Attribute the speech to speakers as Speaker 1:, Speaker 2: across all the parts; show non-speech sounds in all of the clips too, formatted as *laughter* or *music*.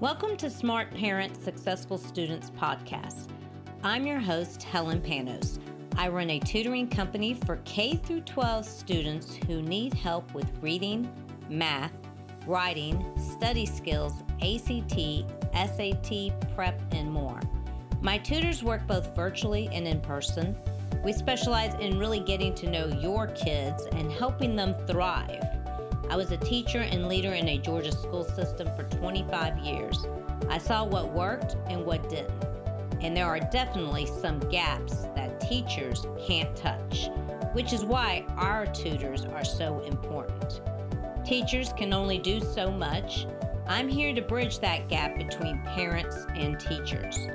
Speaker 1: Welcome to Smart Parents Successful Students podcast. I'm your host, Helen Panos. I run a tutoring company for K through 12 students who need help with reading, math, writing, study skills, ACT, SAT, prep, and more. My tutors work both virtually and in person. We specialize in really getting to know your kids and helping them thrive. I was a teacher and leader in a Georgia school system for 25 years. I saw what worked and what didn't. And there are definitely some gaps that teachers can't touch, which is why our tutors are so important. Teachers can only do so much. I'm here to bridge that gap between parents and teachers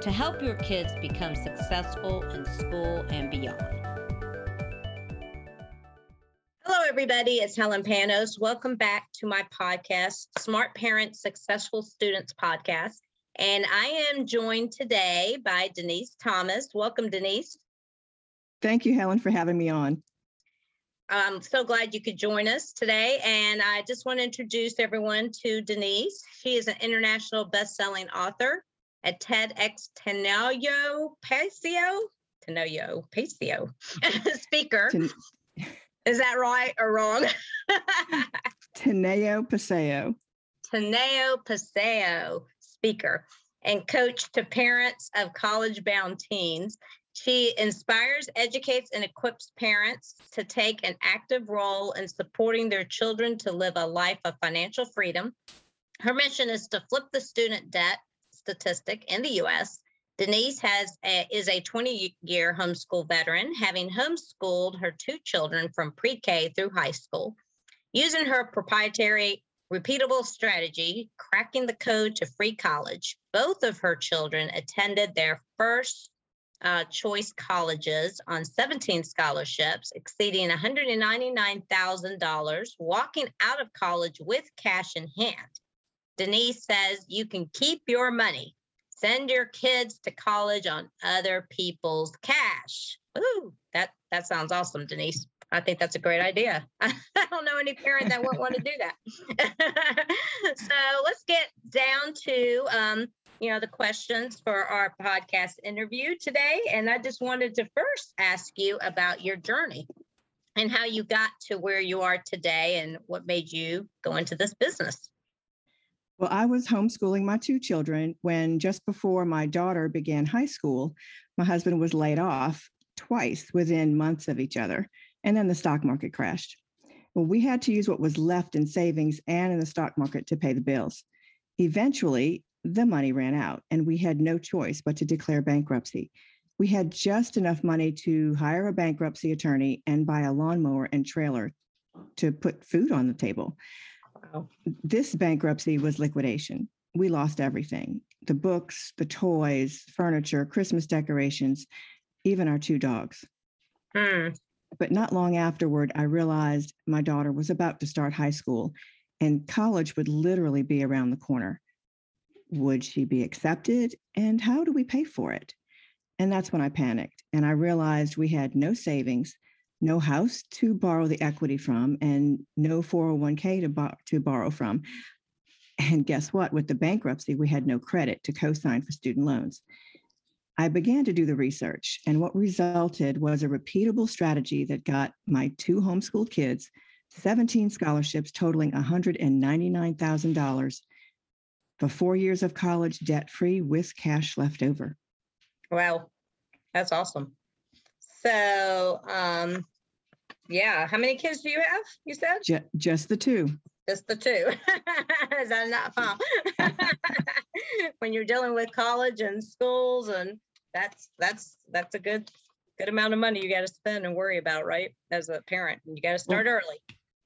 Speaker 1: to help your kids become successful in school and beyond. Everybody. It's Helen Panos. Welcome back to my podcast, Smart Parents Successful Students Podcast. And I am joined today by Denise Thomas. Welcome, Denise.
Speaker 2: Thank you, Helen, for having me on.
Speaker 1: I'm so glad you could join us today. And I just want to introduce everyone to Denise. She is an international best-selling author, a TEDx Tenoyo Pasio, Tenoyo Pasio *laughs* speaker. Ten- is that right or wrong? *laughs*
Speaker 2: Teneo Paseo.
Speaker 1: Teneo Paseo, speaker and coach to parents of college bound teens. She inspires, educates, and equips parents to take an active role in supporting their children to live a life of financial freedom. Her mission is to flip the student debt statistic in the US Denise has a, is a 20 year homeschool veteran, having homeschooled her two children from pre K through high school. Using her proprietary repeatable strategy, cracking the code to free college, both of her children attended their first uh, choice colleges on 17 scholarships, exceeding $199,000, walking out of college with cash in hand. Denise says you can keep your money Send your kids to college on other people's cash. Ooh, that that sounds awesome, Denise. I think that's a great idea. *laughs* I don't know any parent that wouldn't want to do that. *laughs* so let's get down to um, you know the questions for our podcast interview today, and I just wanted to first ask you about your journey and how you got to where you are today, and what made you go into this business.
Speaker 2: Well, I was homeschooling my two children when just before my daughter began high school, my husband was laid off twice within months of each other. And then the stock market crashed. Well, we had to use what was left in savings and in the stock market to pay the bills. Eventually, the money ran out, and we had no choice but to declare bankruptcy. We had just enough money to hire a bankruptcy attorney and buy a lawnmower and trailer to put food on the table. Wow. This bankruptcy was liquidation. We lost everything the books, the toys, furniture, Christmas decorations, even our two dogs. Hmm. But not long afterward, I realized my daughter was about to start high school and college would literally be around the corner. Would she be accepted? And how do we pay for it? And that's when I panicked and I realized we had no savings no house to borrow the equity from and no 401k to, bo- to borrow from. And guess what? With the bankruptcy, we had no credit to co sign for student loans. I began to do the research, and what resulted was a repeatable strategy that got my two homeschooled kids 17 scholarships totaling $199,000 for four years of college debt free with cash left over.
Speaker 1: Wow, that's awesome. So, um, yeah. How many kids do you have? You said
Speaker 2: just, just the two.
Speaker 1: Just the two. *laughs* Is that enough? Huh? *laughs* when you're dealing with college and schools, and that's that's that's a good good amount of money you got to spend and worry about, right? As a parent, you got to start well, early.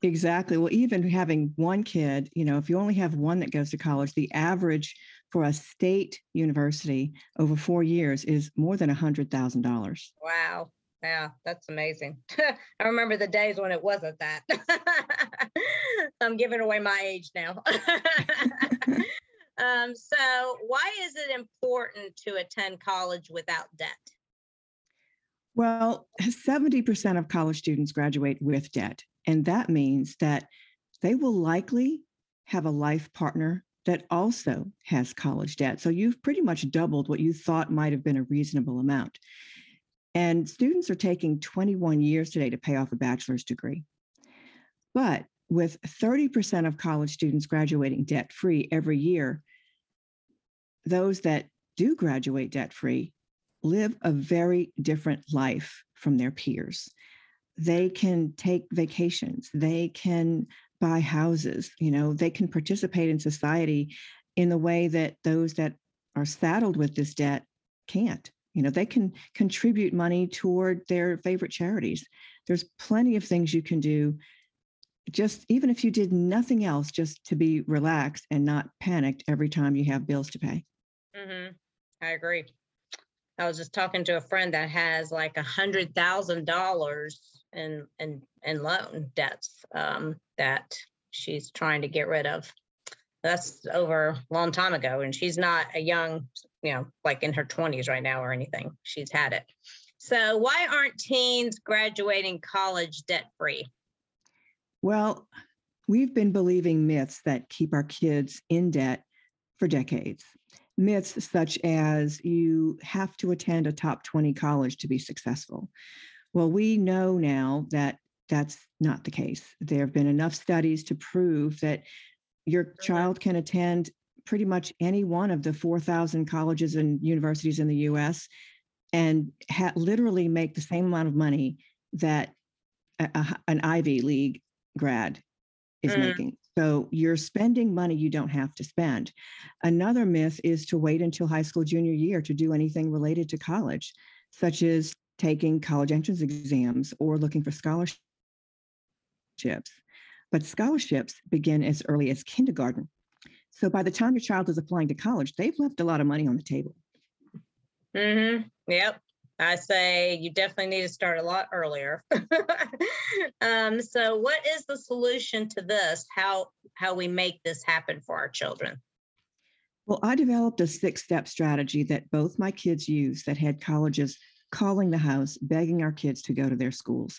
Speaker 2: Exactly. Well, even having one kid, you know, if you only have one that goes to college, the average for a state university over four years is more than a hundred thousand dollars.
Speaker 1: Wow. Yeah, that's amazing. *laughs* I remember the days when it wasn't that. *laughs* I'm giving away my age now. *laughs* um, so, why is it important to attend college without debt?
Speaker 2: Well, 70% of college students graduate with debt. And that means that they will likely have a life partner that also has college debt. So you've pretty much doubled what you thought might have been a reasonable amount. And students are taking 21 years today to pay off a bachelor's degree. But with 30% of college students graduating debt free every year, those that do graduate debt free live a very different life from their peers. They can take vacations, they can buy houses, you know, they can participate in society in the way that those that are saddled with this debt can't. You know, they can contribute money toward their favorite charities. There's plenty of things you can do just even if you did nothing else just to be relaxed and not panicked every time you have bills to pay.
Speaker 3: Mm-hmm. I agree. I was just talking to a friend that has like a hundred thousand dollars in in in loan debts um, that she's trying to get rid of. That's over a long time ago, and she's not a young, you know, like in her twenties right now or anything. She's had it. So why aren't teens graduating college debt free?
Speaker 2: Well, we've been believing myths that keep our kids in debt for decades. Myths such as you have to attend a top 20 college to be successful. Well, we know now that that's not the case. There have been enough studies to prove that your child can attend pretty much any one of the 4,000 colleges and universities in the US and ha- literally make the same amount of money that a, a, an Ivy League grad is mm. making. So you're spending money you don't have to spend. Another myth is to wait until high school junior year to do anything related to college, such as taking college entrance exams or looking for scholarships. But scholarships begin as early as kindergarten. So by the time your child is applying to college, they've left a lot of money on the table.
Speaker 3: Mm-hmm. Yep. I say you definitely need to start a lot earlier. *laughs* um, so, what is the solution to this? How how we make this happen for our children?
Speaker 2: Well, I developed a six-step strategy that both my kids use that had colleges calling the house, begging our kids to go to their schools.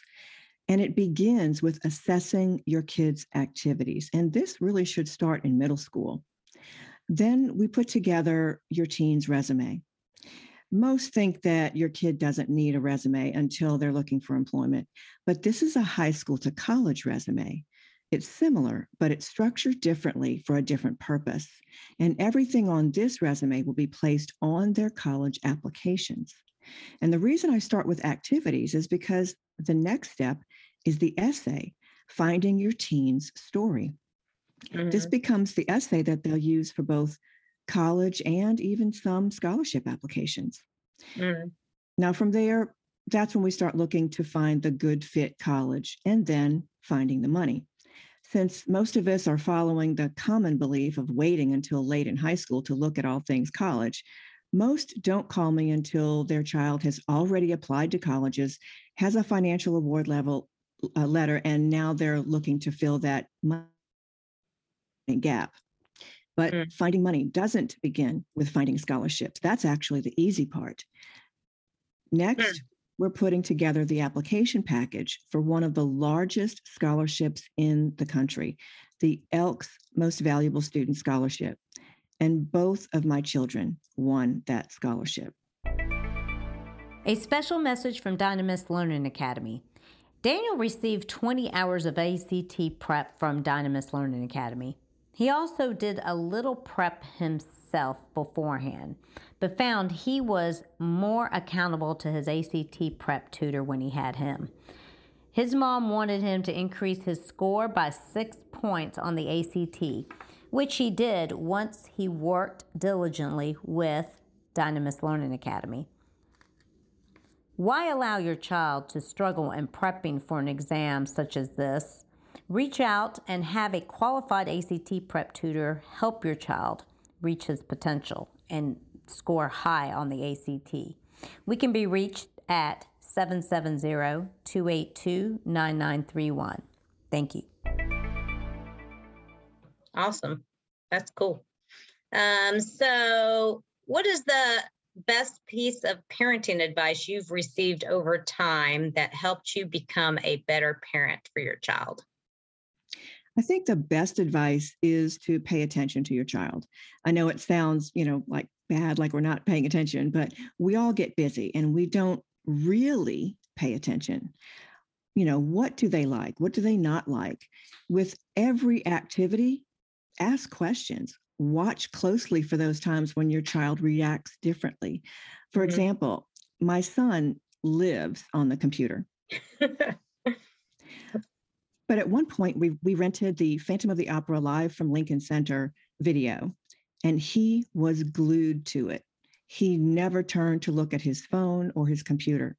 Speaker 2: And it begins with assessing your kids' activities. And this really should start in middle school. Then we put together your teen's resume most think that your kid doesn't need a resume until they're looking for employment. But this is a high school to college resume. It's similar, but it's structured differently for a different purpose. And everything on this resume will be placed on their college applications. And the reason I start with activities is because the next step is the essay, finding your teen's story. Mm-hmm. This becomes the essay that they'll use for both college, and even some scholarship applications. Mm. Now, from there, that's when we start looking to find the good fit college and then finding the money. Since most of us are following the common belief of waiting until late in high school to look at all things college, most don't call me until their child has already applied to colleges, has a financial award level uh, letter, and now they're looking to fill that money gap. But mm. finding money doesn't begin with finding scholarships. That's actually the easy part. Next, mm. we're putting together the application package for one of the largest scholarships in the country, the Elks Most Valuable Student Scholarship. And both of my children won that scholarship.
Speaker 3: A special message from Dynamis Learning Academy. Daniel received 20 hours of ACT prep from Dynamis Learning Academy. He also did a little prep himself beforehand, but found he was more accountable to his ACT prep tutor when he had him. His mom wanted him to increase his score by six points on the ACT, which he did once he worked diligently with Dynamis Learning Academy. Why allow your child to struggle in prepping for an exam such as this Reach out and have a qualified ACT prep tutor help your child reach his potential and score high on the ACT. We can be reached at 770 282 9931. Thank you. Awesome. That's cool. Um, so, what is the best piece of parenting advice you've received over time that helped you become a better parent for your child?
Speaker 2: I think the best advice is to pay attention to your child. I know it sounds, you know, like bad, like we're not paying attention, but we all get busy and we don't really pay attention. You know, what do they like? What do they not like? With every activity, ask questions. Watch closely for those times when your child reacts differently. For mm-hmm. example, my son lives on the computer. *laughs* but at one point, we, we rented the Phantom of the Opera live from Lincoln Center video, and he was glued to it. He never turned to look at his phone or his computer.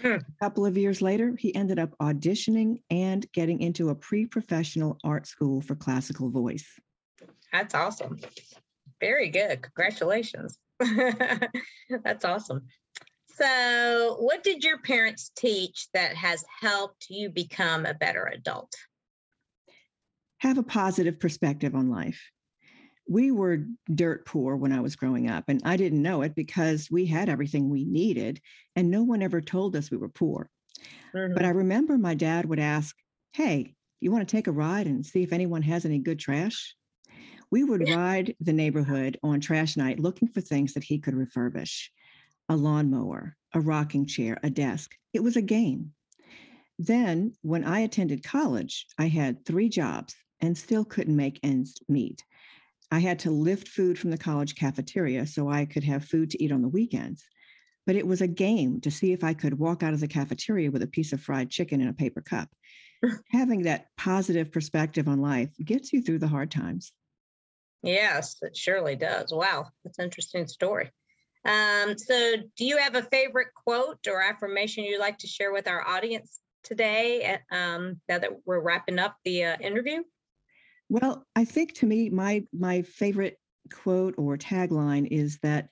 Speaker 2: Hmm. A couple of years later, he ended up auditioning and getting into a pre professional art school for classical voice.
Speaker 1: That's awesome. Very good. Congratulations. *laughs* That's awesome. So, what did your parents teach that has helped you become a better adult?
Speaker 2: Have a positive perspective on life. We were dirt poor when I was growing up, and I didn't know it because we had everything we needed, and no one ever told us we were poor. Mm-hmm. But I remember my dad would ask, Hey, you want to take a ride and see if anyone has any good trash? We would ride the neighborhood on trash night looking for things that he could refurbish a lawnmower, a rocking chair, a desk. It was a game. Then, when I attended college, I had three jobs and still couldn't make ends meet. I had to lift food from the college cafeteria so I could have food to eat on the weekends. But it was a game to see if I could walk out of the cafeteria with a piece of fried chicken in a paper cup. *laughs* Having that positive perspective on life gets you through the hard times.
Speaker 1: Yes, it surely does. Wow, that's an interesting story. Um, so, do you have a favorite quote or affirmation you'd like to share with our audience today? Um, now that we're wrapping up the uh, interview.
Speaker 2: Well, I think to me, my my favorite quote or tagline is that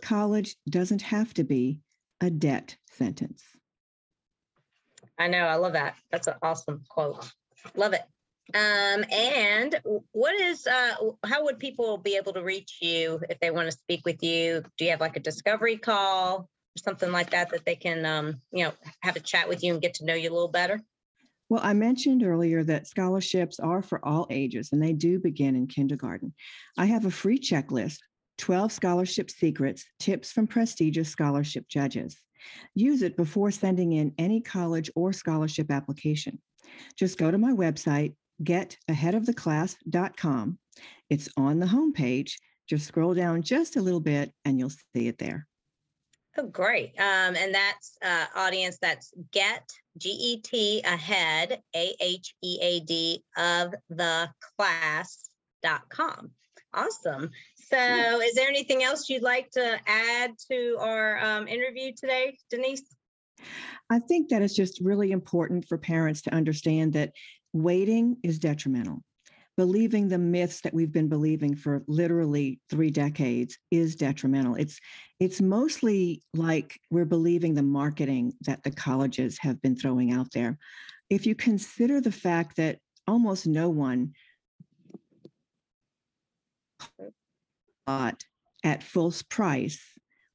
Speaker 2: college doesn't have to be a debt sentence.
Speaker 1: I know. I love that. That's an awesome quote. Love it. Um, and what is uh, how would people be able to reach you if they want to speak with you? Do you have like a discovery call or something like that that they can um, you know have a chat with you and get to know you a little better?
Speaker 2: Well, I mentioned earlier that scholarships are for all ages and they do begin in kindergarten. I have a free checklist 12 scholarship secrets, tips from prestigious scholarship judges. Use it before sending in any college or scholarship application. Just go to my website, getaheadoftheclass.com. It's on the homepage. Just scroll down just a little bit and you'll see it there.
Speaker 1: Oh, great. Um, and that's uh, audience, that's get, G E T ahead, A H E A D of the class.com. Awesome. So, is there anything else you'd like to add to our um, interview today, Denise?
Speaker 2: I think that it's just really important for parents to understand that waiting is detrimental. Believing the myths that we've been believing for literally three decades is detrimental. It's it's mostly like we're believing the marketing that the colleges have been throwing out there. If you consider the fact that almost no one bought at full price,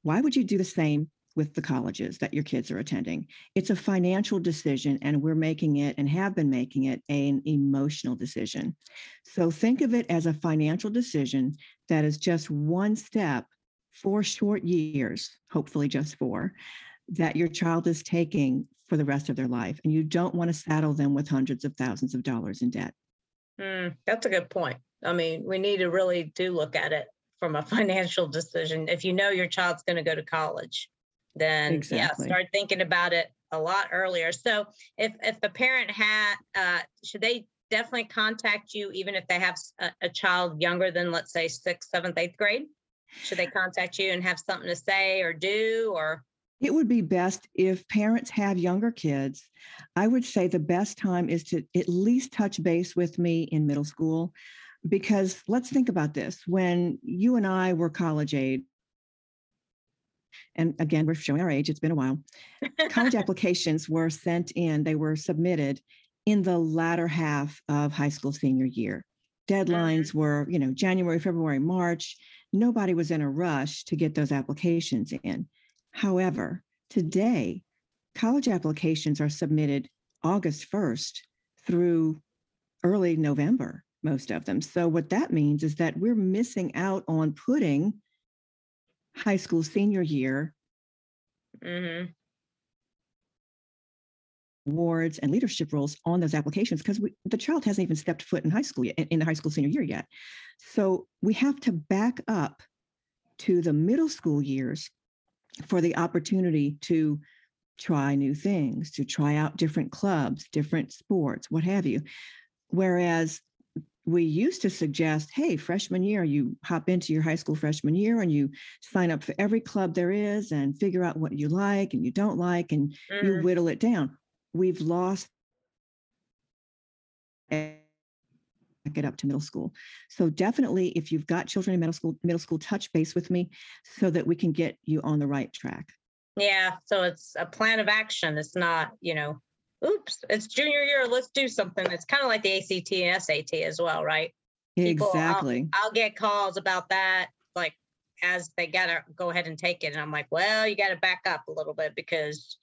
Speaker 2: why would you do the same with the colleges that your kids are attending. It's a financial decision, and we're making it and have been making it an emotional decision. So think of it as a financial decision that is just one step, four short years, hopefully just four, that your child is taking for the rest of their life. And you don't want to saddle them with hundreds of thousands of dollars in debt.
Speaker 1: Mm, that's a good point. I mean, we need to really do look at it from a *laughs* financial decision. If you know your child's going to go to college, then exactly. yeah, start thinking about it a lot earlier. So if if the parent had, uh, should they definitely contact you even if they have a, a child younger than let's say sixth, seventh, eighth grade? Should they contact you and have something to say or do or?
Speaker 2: It would be best if parents have younger kids. I would say the best time is to at least touch base with me in middle school because let's think about this. When you and I were college age, and again, we're showing our age, it's been a while. College *laughs* applications were sent in, they were submitted in the latter half of high school senior year. Deadlines mm-hmm. were, you know, January, February, March. Nobody was in a rush to get those applications in. However, today, college applications are submitted August 1st through early November, most of them. So, what that means is that we're missing out on putting high school senior year mm-hmm. awards and leadership roles on those applications because the child hasn't even stepped foot in high school yet, in the high school senior year yet. So, we have to back up to the middle school years for the opportunity to try new things, to try out different clubs, different sports, what have you. Whereas we used to suggest, hey, freshman year, you hop into your high school freshman year and you sign up for every club there is and figure out what you like and you don't like and mm. you whittle it down. We've lost get up to middle school. So definitely if you've got children in middle school, middle school, touch base with me so that we can get you on the right track.
Speaker 1: Yeah. So it's a plan of action. It's not, you know, oops, it's junior year, let's do something. It's kind of like the ACT and SAT as well, right?
Speaker 2: People, exactly.
Speaker 1: I'll, I'll get calls about that, like as they gotta go ahead and take it. And I'm like, well, you gotta back up a little bit because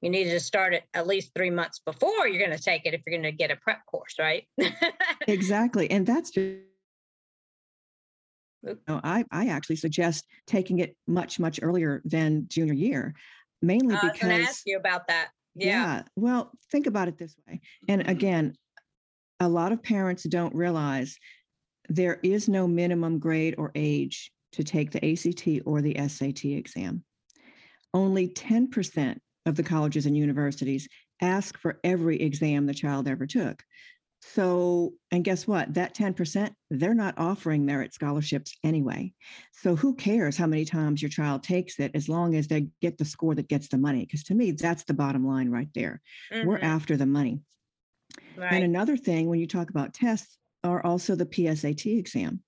Speaker 1: you need to start it at least three months before you're going to take it if you're going to get a prep course, right? *laughs*
Speaker 2: exactly. And that's just no, I, I actually suggest taking it much, much earlier than junior year, mainly because I
Speaker 1: ask you about that. Yeah.
Speaker 2: yeah. Well, think about it this way. And mm-hmm. again, a lot of parents don't realize there is no minimum grade or age to take the ACT or the SAT exam. Only 10% of the colleges and universities ask for every exam the child ever took. So, and guess what? That 10%, they're not offering merit scholarships anyway. So, who cares how many times your child takes it as long as they get the score that gets the money? Because to me, that's the bottom line right there. Mm-hmm. We're after the money. Right. And another thing, when you talk about tests, are also the PSAT exam.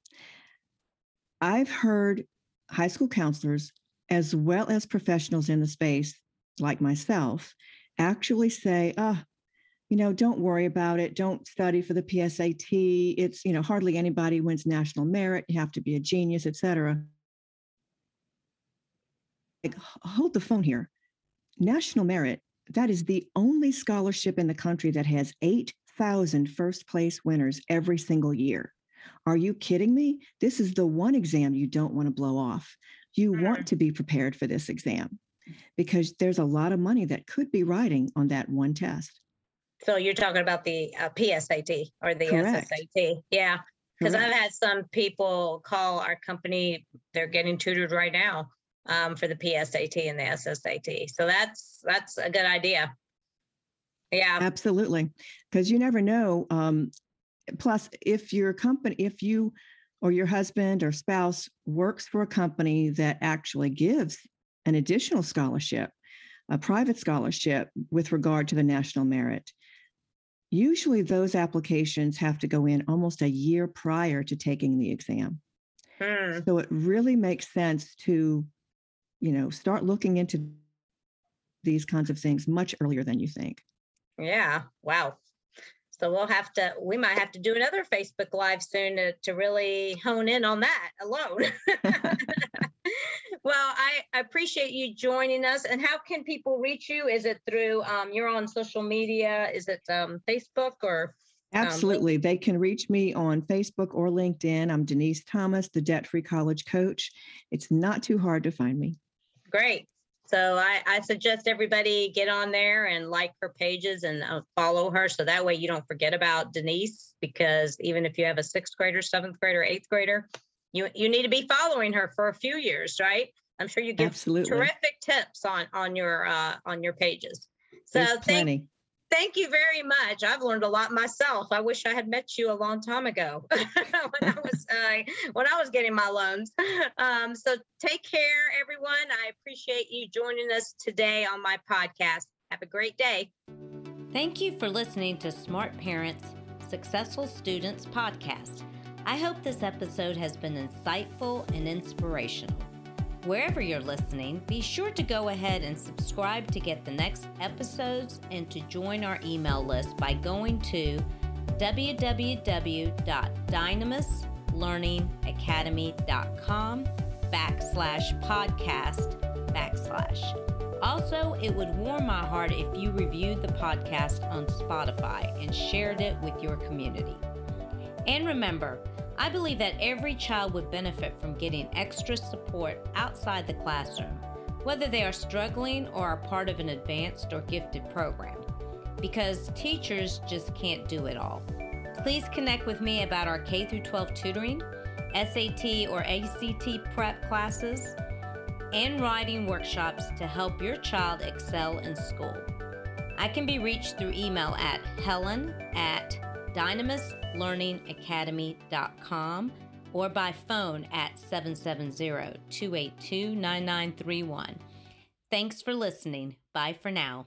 Speaker 2: I've heard high school counselors, as well as professionals in the space like myself, actually say, oh, you know, don't worry about it. Don't study for the PSAT. It's, you know, hardly anybody wins national merit. You have to be a genius, etc. Like, hold the phone here. National merit, that is the only scholarship in the country that has 8,000 first place winners every single year. Are you kidding me? This is the one exam you don't want to blow off. You want mm-hmm. to be prepared for this exam because there's a lot of money that could be riding on that one test.
Speaker 1: So you're talking about the uh, PSAT or the Correct. SSAT. Yeah. Because I've had some people call our company, they're getting tutored right now um, for the PSAT and the SSAT. So that's that's a good idea. Yeah.
Speaker 2: Absolutely. Because you never know. Um, plus, if your company, if you or your husband or spouse works for a company that actually gives an additional scholarship, a private scholarship with regard to the national merit, Usually, those applications have to go in almost a year prior to taking the exam. Hmm. So it really makes sense to, you know, start looking into these kinds of things much earlier than you think.
Speaker 1: Yeah. Wow. So we'll have to, we might have to do another Facebook Live soon to, to really hone in on that alone. *laughs* well, I appreciate you joining us. And how can people reach you? Is it through, um, you're on social media? Is it um, Facebook or?
Speaker 2: Um, Absolutely. They can reach me on Facebook or LinkedIn. I'm Denise Thomas, the Debt Free College Coach. It's not too hard to find me.
Speaker 1: Great. So I, I suggest everybody get on there and like her pages and uh, follow her. So that way you don't forget about Denise, because even if you have a sixth grader, seventh grader, eighth grader, you you need to be following her for a few years, right? I'm sure you give Absolutely. terrific tips on on your uh, on your pages.
Speaker 2: So thank,
Speaker 1: thank you very much. I've learned a lot myself. I wish I had met you a long time ago *laughs* when I was uh, when I was getting my loans. Um, so take care, everyone. I appreciate you joining us today on my podcast. Have a great day.
Speaker 3: Thank you for listening to Smart Parents, Successful Students podcast. I hope this episode has been insightful and inspirational. Wherever you're listening, be sure to go ahead and subscribe to get the next episodes and to join our email list by going to www.dynamislearningacademy.com backslash podcast backslash. Also, it would warm my heart if you reviewed the podcast on Spotify and shared it with your community. And remember, I believe that every child would benefit from getting extra support outside the classroom, whether they are struggling or are part of an advanced or gifted program, because teachers just can't do it all. Please connect with me about our K 12 tutoring, SAT or ACT prep classes, and writing workshops to help your child excel in school. I can be reached through email at helen at dynamislearningacademy.com or by phone at 770 282 9931. Thanks for listening. Bye for now.